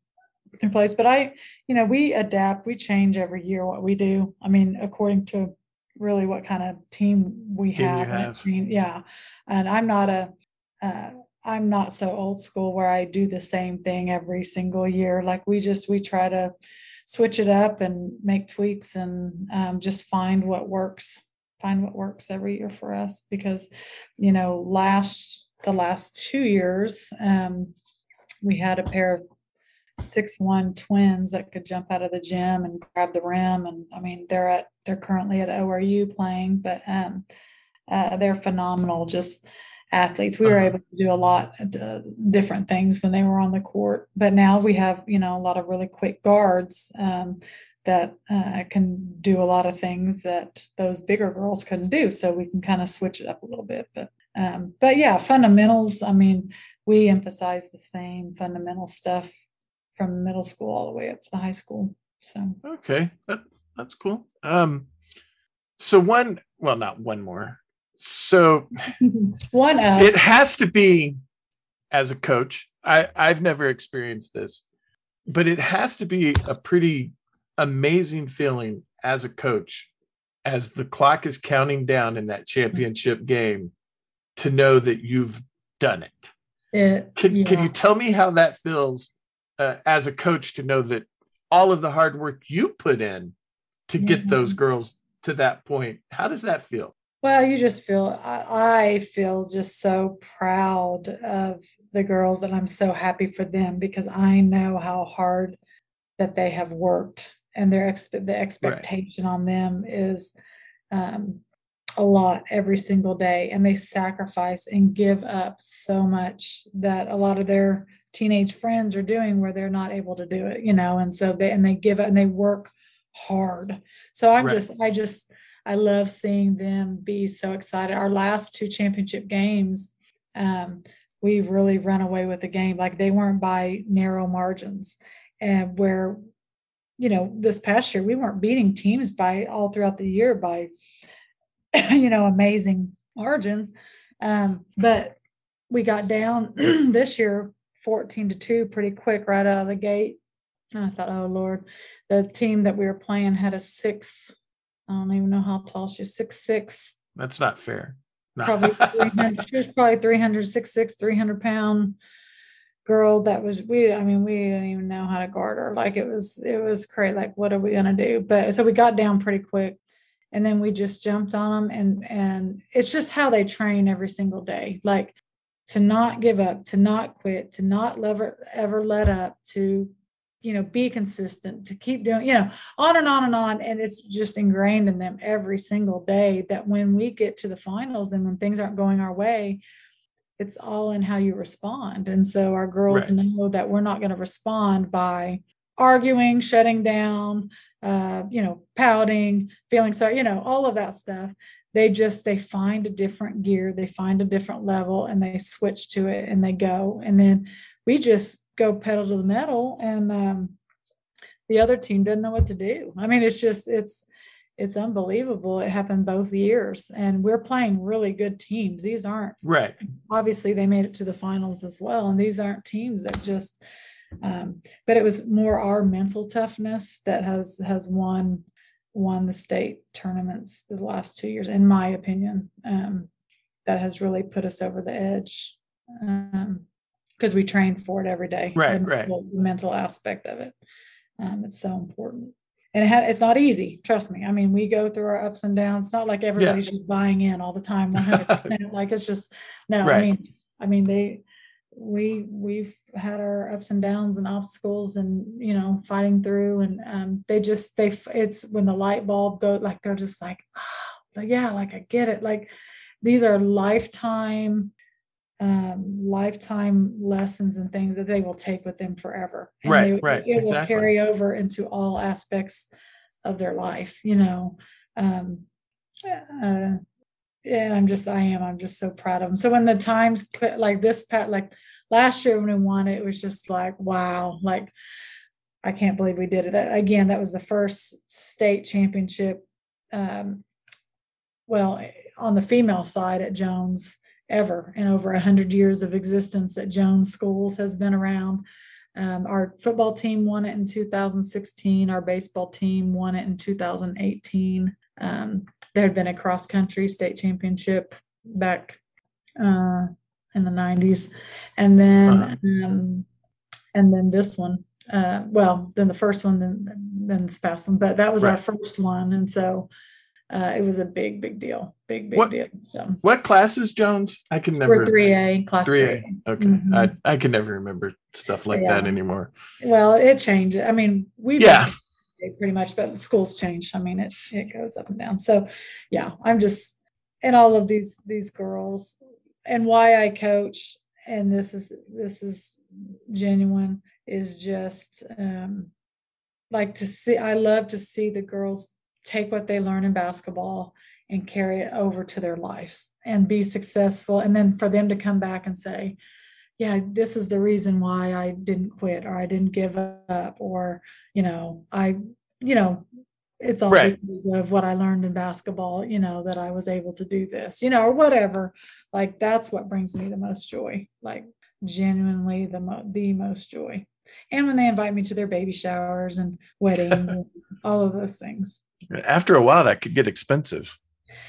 their plays but i you know we adapt we change every year what we do i mean according to really what kind of team we Team have, and it yeah and i'm not a uh, i'm not so old school where i do the same thing every single year like we just we try to switch it up and make tweaks and um, just find what works find what works every year for us because you know last the last two years um, we had a pair of six one twins that could jump out of the gym and grab the rim. And I mean, they're at they're currently at ORU playing, but um, uh, they're phenomenal. Just athletes. We were Uh-huh. able to do a lot of different things when they were on the court, but now we have you know a lot of really quick guards um, that uh, can do a lot of things that those bigger girls couldn't do. So we can kind of switch it up a little bit. But um, but yeah, fundamentals. I mean, we emphasize the same fundamental stuff from middle school all the way up to the high school. So Okay, that, that's cool. Um, so one, well, not one more. So one of it has to be as a coach. I I've never experienced this, but it has to be a pretty amazing feeling as a coach as the clock is counting down in that championship game to know that you've done it. it. Can, can you tell me how that feels uh, as a coach to know that all of the hard work you put in to get those girls to that point, how does that feel? Well, you just feel, I, I feel just so proud of the girls and I'm so happy for them because I know how hard that they have worked and their the expectation on them is um, a lot every single day and they sacrifice and give up so much that a lot of their teenage friends are doing where they're not able to do it, you know, and so they, and they give it and they work hard. So I'm Right. just, I just, I love seeing them be so excited. Our last two championship games, um, we really run away with the game. Like they weren't by narrow margins. And where, you know, this past year, we weren't beating teams by all throughout the year by, you know, amazing margins. Um, but we got down this year 14 to 2 pretty quick right out of the gate. And I thought, oh Lord, the team that we were playing had a six, I don't even know how tall she's six six, That's not fair. No. probably she was probably 300, six six, 300 pound girl that was we I mean, we didn't even know how to guard her. Like it was it was crazy. Like, what are we gonna do? But so we got down pretty quick and then we just jumped on them and and it's just how they train every single day. Like to not give up, to not quit, to not ever ever let up, to you know be consistent, to keep doing, you know, on and on and on. And it's just ingrained in them every single day that when we get to the finals and when things aren't going our way, it's all in how you respond. And so our girls Right. know that we're not going to respond by arguing, shutting down, uh, you know, pouting, feeling sorry, you know, all of that stuff. They just they find a different gear, they find a different level, and they switch to it and they go. And then we just go pedal to the metal, and um, the other team doesn't know what to do. I mean, it's just it's it's unbelievable. It happened both years, and we're playing really good teams. These aren't right. obviously they made it to the finals as well and these aren't teams that just um, but it was more our mental toughness that has has won won the state tournaments the last two years in my opinion um, that has really put us over the edge because we train for it every day Right, the, right. mental, the mental aspect of it. Um, it's so important. And it had, it's not easy trust me. I mean we go through our ups and downs. It's not like everybody's just buying in all the time 100% like it's just no i mean i mean they we we've had our ups and downs and obstacles and you know fighting through. And um they just they it's when the light bulb go like they're just like oh like yeah like i get it. Like these are lifetime um lifetime lessons and things that they will take with them forever and Right, they- right, it will carry over into all aspects of their life you know um uh, and I'm just, I am, I'm just so proud of them. So when the times like this, pat, like last year when we won it, it was just like, wow, like I can't believe we did it. That, again, that was the first state championship. Um, well, on the female side at Jones ever in over a hundred years of existence that Jones Schools has been around. Um, our football team won it in 2016. Our baseball team won it in 2018. Um, there had been a cross country state championship back uh, in the 90s and then Uh-huh. um, and then this one uh, well then the first one then then this past one but that was our first one and so uh, it was a big, big deal. Big, big What- deal. So What classes, Jones? I can never. we're three A, class Three. A. Okay. Mhm. I I can never remember stuff like that anymore. Well, it changed. I mean, we Yeah. pretty much, but schools changed. I mean, it it goes up and down. So, yeah, I'm just and all of these these girls and why I coach and this is this is genuine is just um like to see I love to see the girls take what they learn in basketball and carry it over to their lives and be successful. And then for them to come back and say yeah this is the reason why I didn't quit or I didn't give up or you know I you know it's all Right. because of what I learned in basketball you know that I was able to do this you know or whatever. Like that's what brings me the most joy like genuinely the mo- the most joy. And when they invite me to their baby showers and weddings all of those things After a while, that could get expensive.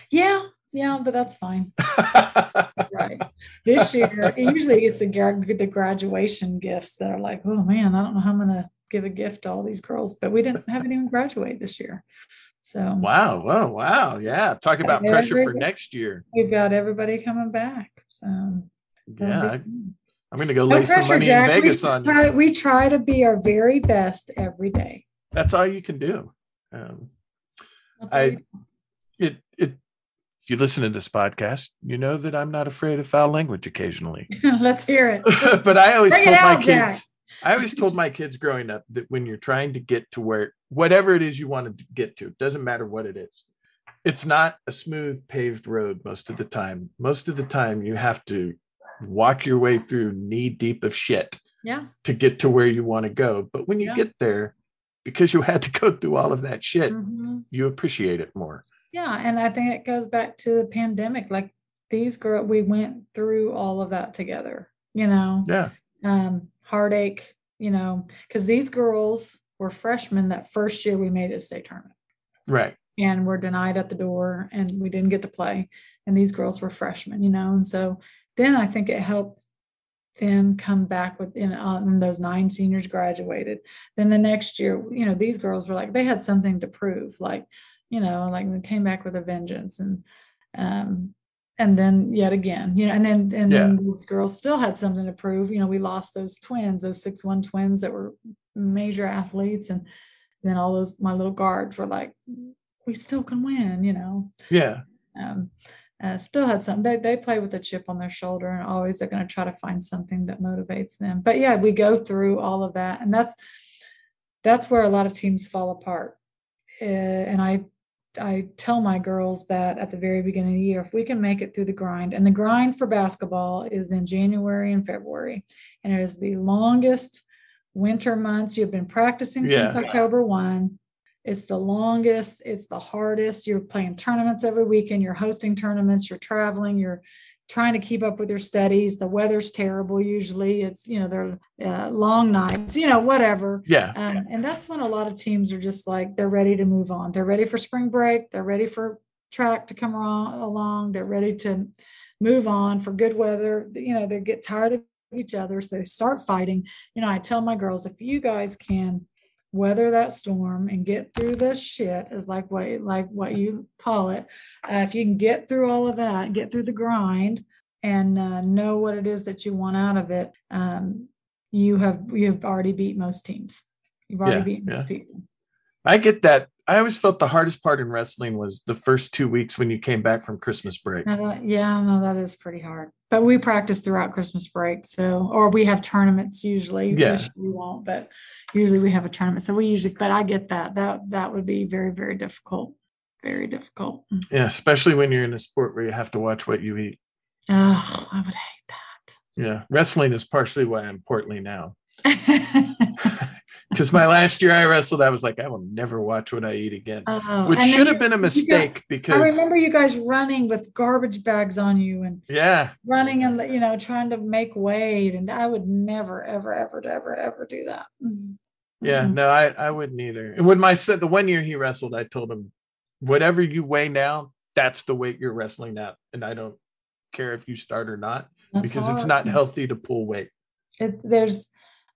yeah yeah but that's fine right this year usually it's the, the graduation gifts that are like oh man i don't know how i'm gonna give a gift to all these girls but we didn't have anyone graduate this year so wow. Wow. Wow. Yeah. Talk about pressure for next year. we've got everybody coming back so Yeah. I'm going to go No lay some money Jack. in Vegas on you. try, we try to be our very best every day. That's all you can do. Um, I- it, it, if you listen to this podcast, you know that I'm not afraid of foul language occasionally. Let's hear it. but I always Bring told my out, Jack. kids, I always told my kids growing up that when you're trying to get to where whatever it is you want to get to, it doesn't matter what it is. It's not a smooth paved road most of the time. Most of the time you have to walk your way through knee deep of shit Yeah. to get to where you want to go. But when you Yeah. get there, because you had to go through all of that shit, Mhm. you appreciate it more. Yeah. And I think it goes back to the pandemic. Like these girls, we went through all of that together, you know, Yeah. um, heartache, you know, because these girls were freshmen that first year we made it state tournament. Right. and were denied at the door and we didn't get to play and these girls were freshmen you know and so then i think it helped them come back within uh, and those nine seniors graduated then the next year you know these girls were like they had something to prove like you know like they came back with a vengeance and um and then yet again you know and then and then these girls still had something to prove you know we lost those twins those six one twins that were major athletes and then all those my little guards were like we still can win, you know. Yeah. Um, uh, still had some They they play with a chip on their shoulder, and always they're going to try to find something that motivates them. But yeah, we go through all of that, and that's that's where a lot of teams fall apart. Uh, and I I tell my girls that at the very beginning of the year, if we can make it through the grind, and the grind for basketball is in January and February, and it is the longest winter months. You've been practicing since October 1. It's the longest, it's the hardest. You're playing tournaments every weekend, you're hosting tournaments, you're traveling, you're trying to keep up with your studies. The weather's terrible usually. It's, you know, they're uh, long nights, you know, whatever. Yeah. Um, and that's when a lot of teams are just like they're ready to move on. They're ready for spring break. They're ready for track to come along. along. They're ready to move on for good weather. You know, they get tired of each other, so they start fighting. You know, I tell my girls if you guys can weather that storm and get through the shit is like what like what you call it. Uh, if you can get through all of that, get through the grind, and uh, know what it is that you want out of it, um, you have you have already beat most teams. You've already Yeah, beat most yeah. people. I get that. I always felt the hardest part in wrestling was the first two weeks when you came back from Christmas break. Now yeah, no, that is pretty hard. But we practice throughout Christmas break, so or we have tournaments usually. Yeah. We won't, but usually we have a tournament. So we usually, but I get that. That that would be very very difficult. Very difficult. Yeah, especially when you're in a sport where you have to watch what you eat. Oh, I would hate that. Yeah, wrestling is partially why I'm portly now. Because my last year I wrestled, I was like, I will never watch what I eat again, Oh, which should have been a mistake got- mistake I remember you guys running with garbage bags on you and yeah, running and you know trying to make weight, and I would never ever ever ever ever do that. Mm. yeah, Mm-mm. no, I I wouldn't either. And when my son, the one year he wrestled, I told him, whatever you weigh now, that's the weight you're wrestling at, and I don't care if you start or not That's because it's not healthy to pull weight. it, there's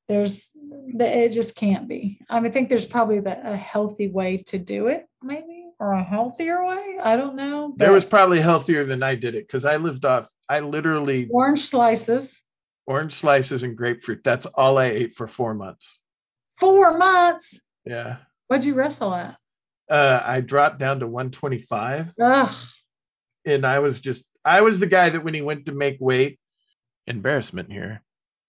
there's the, it just can't be i mean, i think there's probably the, a healthy way to do it maybe or a healthier way. I don't know. There was probably healthier than I did it because I lived off. I literally orange slices. orange slices and grapefruit. That's all I ate for four months. Four months. Yeah. What'd you wrestle at? Uh, I dropped down to 125 Ugh. and I was just, I was the guy that when he went to make weight, embarrassment here,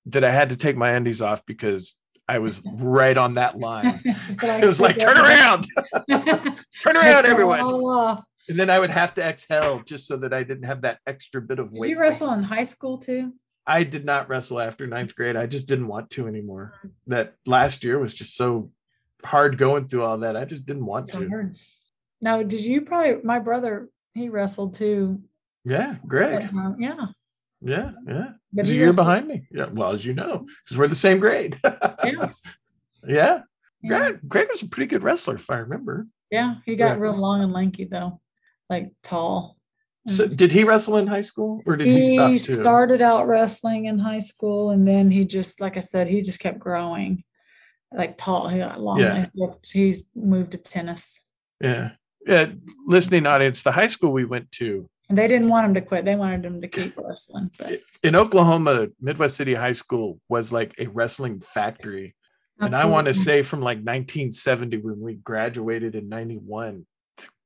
that I had to take my undies off because I was right on that line. It was like, turn around, turn around, everyone. And then I would have to exhale just so that I didn't have that extra bit of Did weight. you wrestle in high school too? I did not wrestle after ninth grade. I just didn't want to anymore. Hmm. That last year was just so hard going through all that. I just didn't want to. Now, did you probably? My brother, he wrestled too. Yeah, Greg. yeah, Yeah, yeah. but He's a he year behind me. Yeah, well, as you know, because we're the same grade. Yeah, yeah. yeah, Greg, Greg was a pretty good wrestler, if I remember. yeah. He got Right. real long and lanky though, like tall. So, did he wrestle in high school, or did he, stop he too? started out wrestling in high school, and then he just, like I said, he just kept growing, like tall. He got long. Yeah. He moved to tennis, Yeah, yeah. Listening audience, the high school we went to and they didn't want him to quit. They wanted him to keep wrestling. But in Oklahoma, Midwest City High School was like a wrestling factory. And I want to say from like 1970 when we graduated in 91,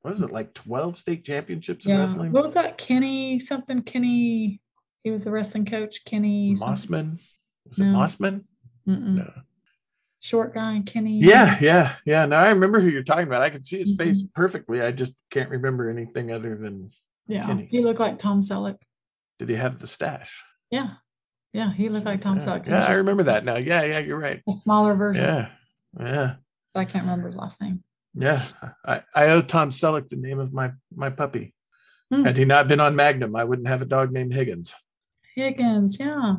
was it like 12 state championships in yeah. wrestling? What was that? Kenny something. Kenny. He was a wrestling coach. Kenny. something. Mossman? Was it No. Mossman? Mm-mm. No. Short guy, Kenny. Yeah, yeah, yeah. Now I remember who you're talking about. I could see his Mhm. face perfectly. I just can't remember anything other than yeah. Kenny. He looked like Tom Selleck. did he have the stash? Yeah, yeah. He looked like Tom yeah, Selleck. Yeah, I remember that now. Yeah, yeah, you're right. A smaller version. Yeah, yeah, I can't remember his last name. yeah. I, I owe Tom Selleck the name of my my puppy. Hmm. Had he not been on Magnum, I wouldn't have a dog named Higgins. Higgins. Yeah.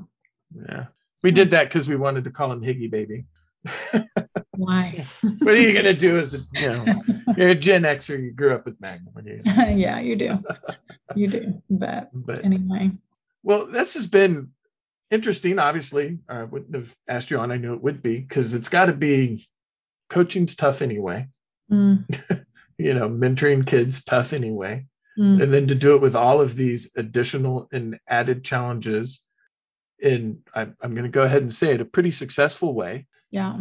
Yeah. We did that because we wanted to call him Higgy Baby. Why? what are you gonna do as a you know you're a Gen Xer, you grew up with Magnum. You yeah, you do. You do. But But anyway. well, this has been interesting. Obviously, I wouldn't have asked you on. I knew it would be because it's got to be coaching's tough anyway. Mm, You know, mentoring kids tough anyway, mm. and then to do it with all of these additional and added challenges in I, I'm going to go ahead and say it a pretty successful way. Yeah.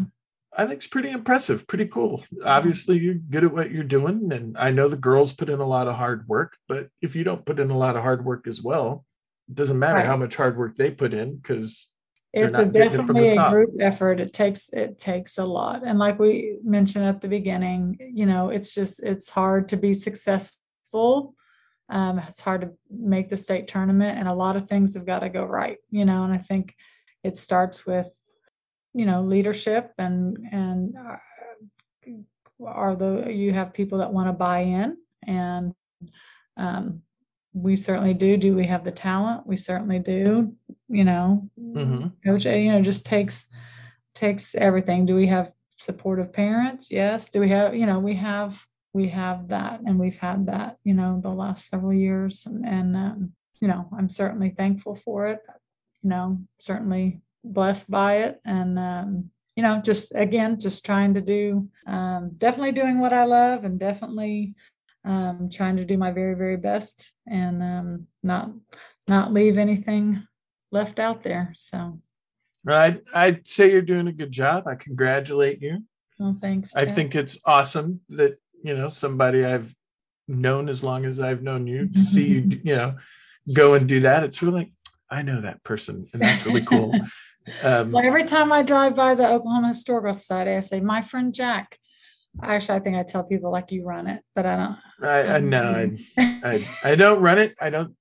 I think it's pretty impressive, pretty cool. Obviously, you're good at what you're doing, and I know the girls put in a lot of hard work. But if you don't put in a lot of hard work as well, it doesn't matter Right. how much hard work they put in because It's a definitely a group effort. It takes it takes a lot. And like we mentioned at the beginning, you know, it's just it's hard to be successful. Um, it's hard to make the state tournament and a lot of things have got to go right, you know, and I think it starts with you know leadership and and uh, are the you have people that want to buy in and um, we certainly do. Do we have the talent? We certainly do you know. Mm-hmm. coach you know just takes takes everything. Do we have supportive parents? Yes. Do we have you know we have we have that and we've had that you know the last several years and, and um, you know i'm certainly thankful for it. You know certainly blessed by it and um, you know just again just trying to do um, definitely doing what i love and definitely um, trying to do my very very best and um, not not leave anything left out there so I'd, I'd say you're doing a good job. I congratulate you. well, thanks I think it's awesome that you know somebody I've known as long as I've known you to see you you know go and do that. It's of like I know that person, and that's really cool. Um, well, every time i drive by the oklahoma historical society i say my friend jack actually i think i tell people like you run it but i don't I, I know I, I I don't run it. I don't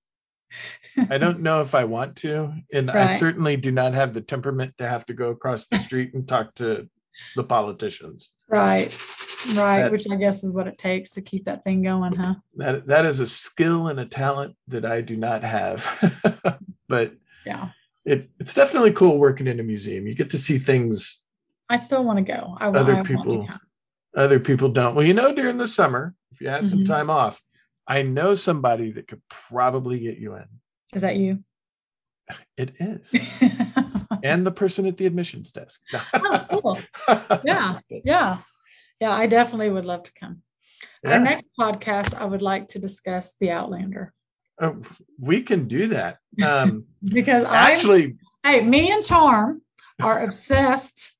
I don't know if I want to, and I certainly do not have the temperament to have to go across the street and talk to the politicians. right right That- which i guess is what it takes to keep that thing going huh That that is a skill and a talent that I do not have. but yeah it, it's definitely cool working in a museum. You get to see things i still want to go i, Other I want people- other people don't. Well, you know, during the summer, if you have some Mhm. time off, I know somebody that could probably get you in. is that you It is. and the person at the admissions desk. Oh, cool. yeah yeah yeah i definitely would love to come Our next podcast, I would like to discuss The Outlander Oh, we can do that. Um, because I'm- actually, hey, me and Charm are obsessed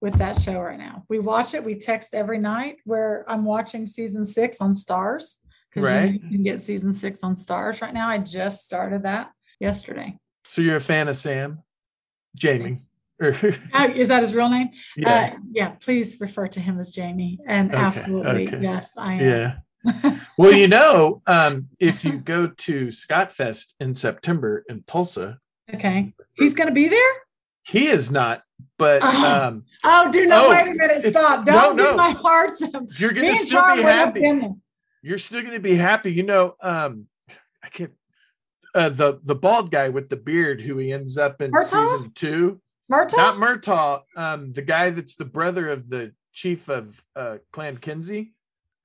with that show right now. We watch it. We text every night. Where I'm watching season six on Starz because Right. you can get season six on Starz right now. I just started that yesterday. so you're a fan of Sam, Jamie. Oh, is that his real name? yeah, Uh, yeah. Please refer to him as Jamie. And Okay, absolutely, okay. yes, I am. yeah. Well, you know, um, if you go to Scott Fest in September in Tulsa, okay. He's going to be there. he is not. But Oh. um, Oh, do not Oh, wait a minute. Stop. Don't no. do my heart. some- you're gonna still Charm be happy. You're still gonna be happy. You know, um, I can't. Uh, the the bald guy with the beard who he ends up in Murtagh? season two. Myrtle? Not Murtagh. Um, the guy that's the brother of the chief of uh, Clan Kinsey.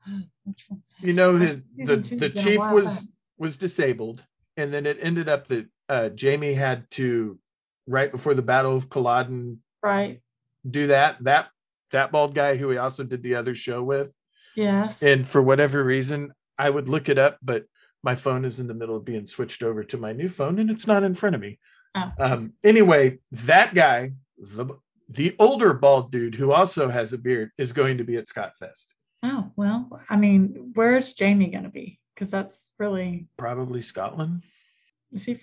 Which one's that? You know, his the, the chief was back. was disabled, and then it ended up that uh, Jamie had to right before the Battle of Culloden Right. do that. That that bald guy who he also did the other show with, Yes. and for whatever reason, I would look it up, but my phone is in the middle of being switched over to my new phone, and it's not in front of me. Oh. Um, anyway, that guy, the the older bald dude who also has a beard, is going to be at Scott Fest. Oh, well, I mean, where's Jamie going to be? Because that's really, Probably Scotland. is he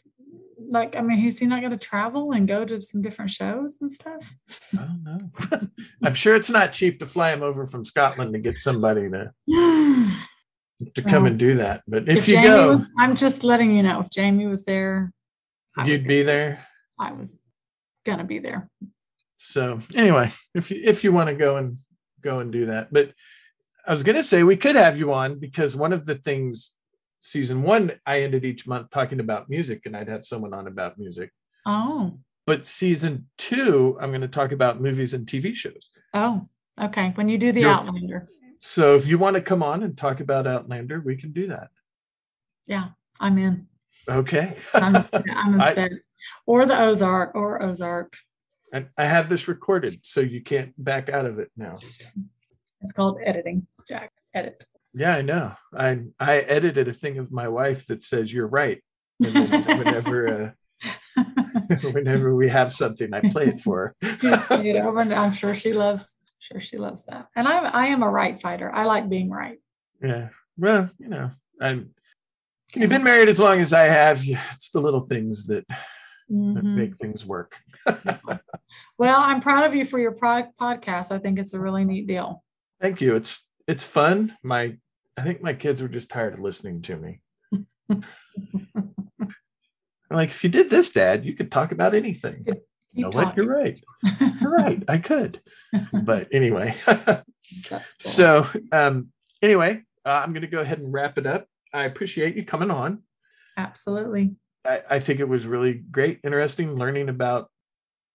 like, I mean, is he not going to travel and go to some different shows and stuff? I don't know. I'm sure it's not cheap to fly him over from Scotland to get somebody to to come Well, and do that. But if, you Jamie go, was- I'm just letting you know if Jamie was there, I you'd gonna- be there. I was going to be there. So anyway, if you if you want to go and go and do that, but I was gonna say we could have you on because one of the things season one I ended each month talking about music and I'd have someone on about music. Oh, But season two, I'm going to talk about movies and TV shows. oh, okay. When you do the You're- Outlander, So if you want to come on and talk about Outlander, we can do that. yeah, I'm in. Okay. I'm, I'm I- Or the Ozark, or Ozark. I, I have this recorded, so you can't back out of it now. It's called editing. Jack, edit. Yeah, I know. I I edited a thing of my wife that says you're right. Whenever uh, whenever we have something, I play it for her. You know, I'm sure she loves. Sure, she loves that. And I'm I am a right fighter. I like being right. yeah. Well, you know, I'm you've been married as long as I have. It's the little things that, Mhm. make things work. Well, I'm proud of you for your pro- podcast. I think it's a really neat deal. Thank you. It's it's fun. My I think my kids were just tired of listening to me. Like, if you did this, Dad, you could talk about anything. Keep you know what? You're right. You're right. I could. But anyway. That's cool. so um anyway, uh, I'm gonna go ahead and wrap it up. I appreciate you coming on. absolutely. I, I think it was really great, interesting learning about,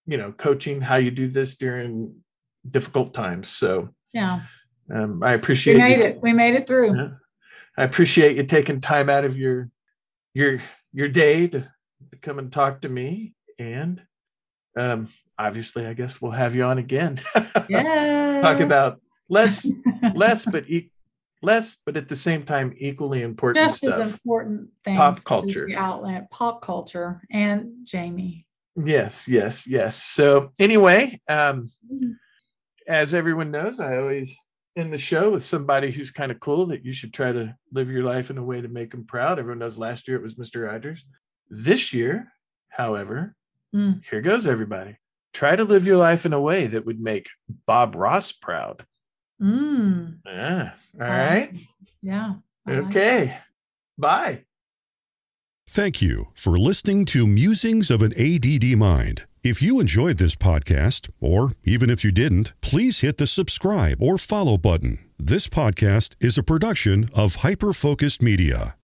you know, coaching, how you do this during difficult times. So Yeah, um, I we appreciate made you, it. We made it through. Yeah. I appreciate you taking time out of your your your day to, to come and talk to me. And um, obviously, I guess we'll have you on again. Yeah. talk about less less but e- less but at the same time equally important just as important things. Pop culture. outlet, pop culture, and Jamie. Yes, yes, yes. So anyway, um, as everyone knows, I always end the show with somebody who's kind of cool that you should try to live your life in a way to make them proud. Everyone knows last year it was Mr. Rogers. This year, however, Mm. here goes everybody. Try to live your life in a way that would make Bob Ross proud. Mm, Yeah. All I right. Yeah. I like it. Okay. Bye. Thank you for listening to Musings of an ADD Mind. If you enjoyed this podcast, or even if you didn't, please hit the subscribe or follow button. This podcast is a production of Hyper Focused Media.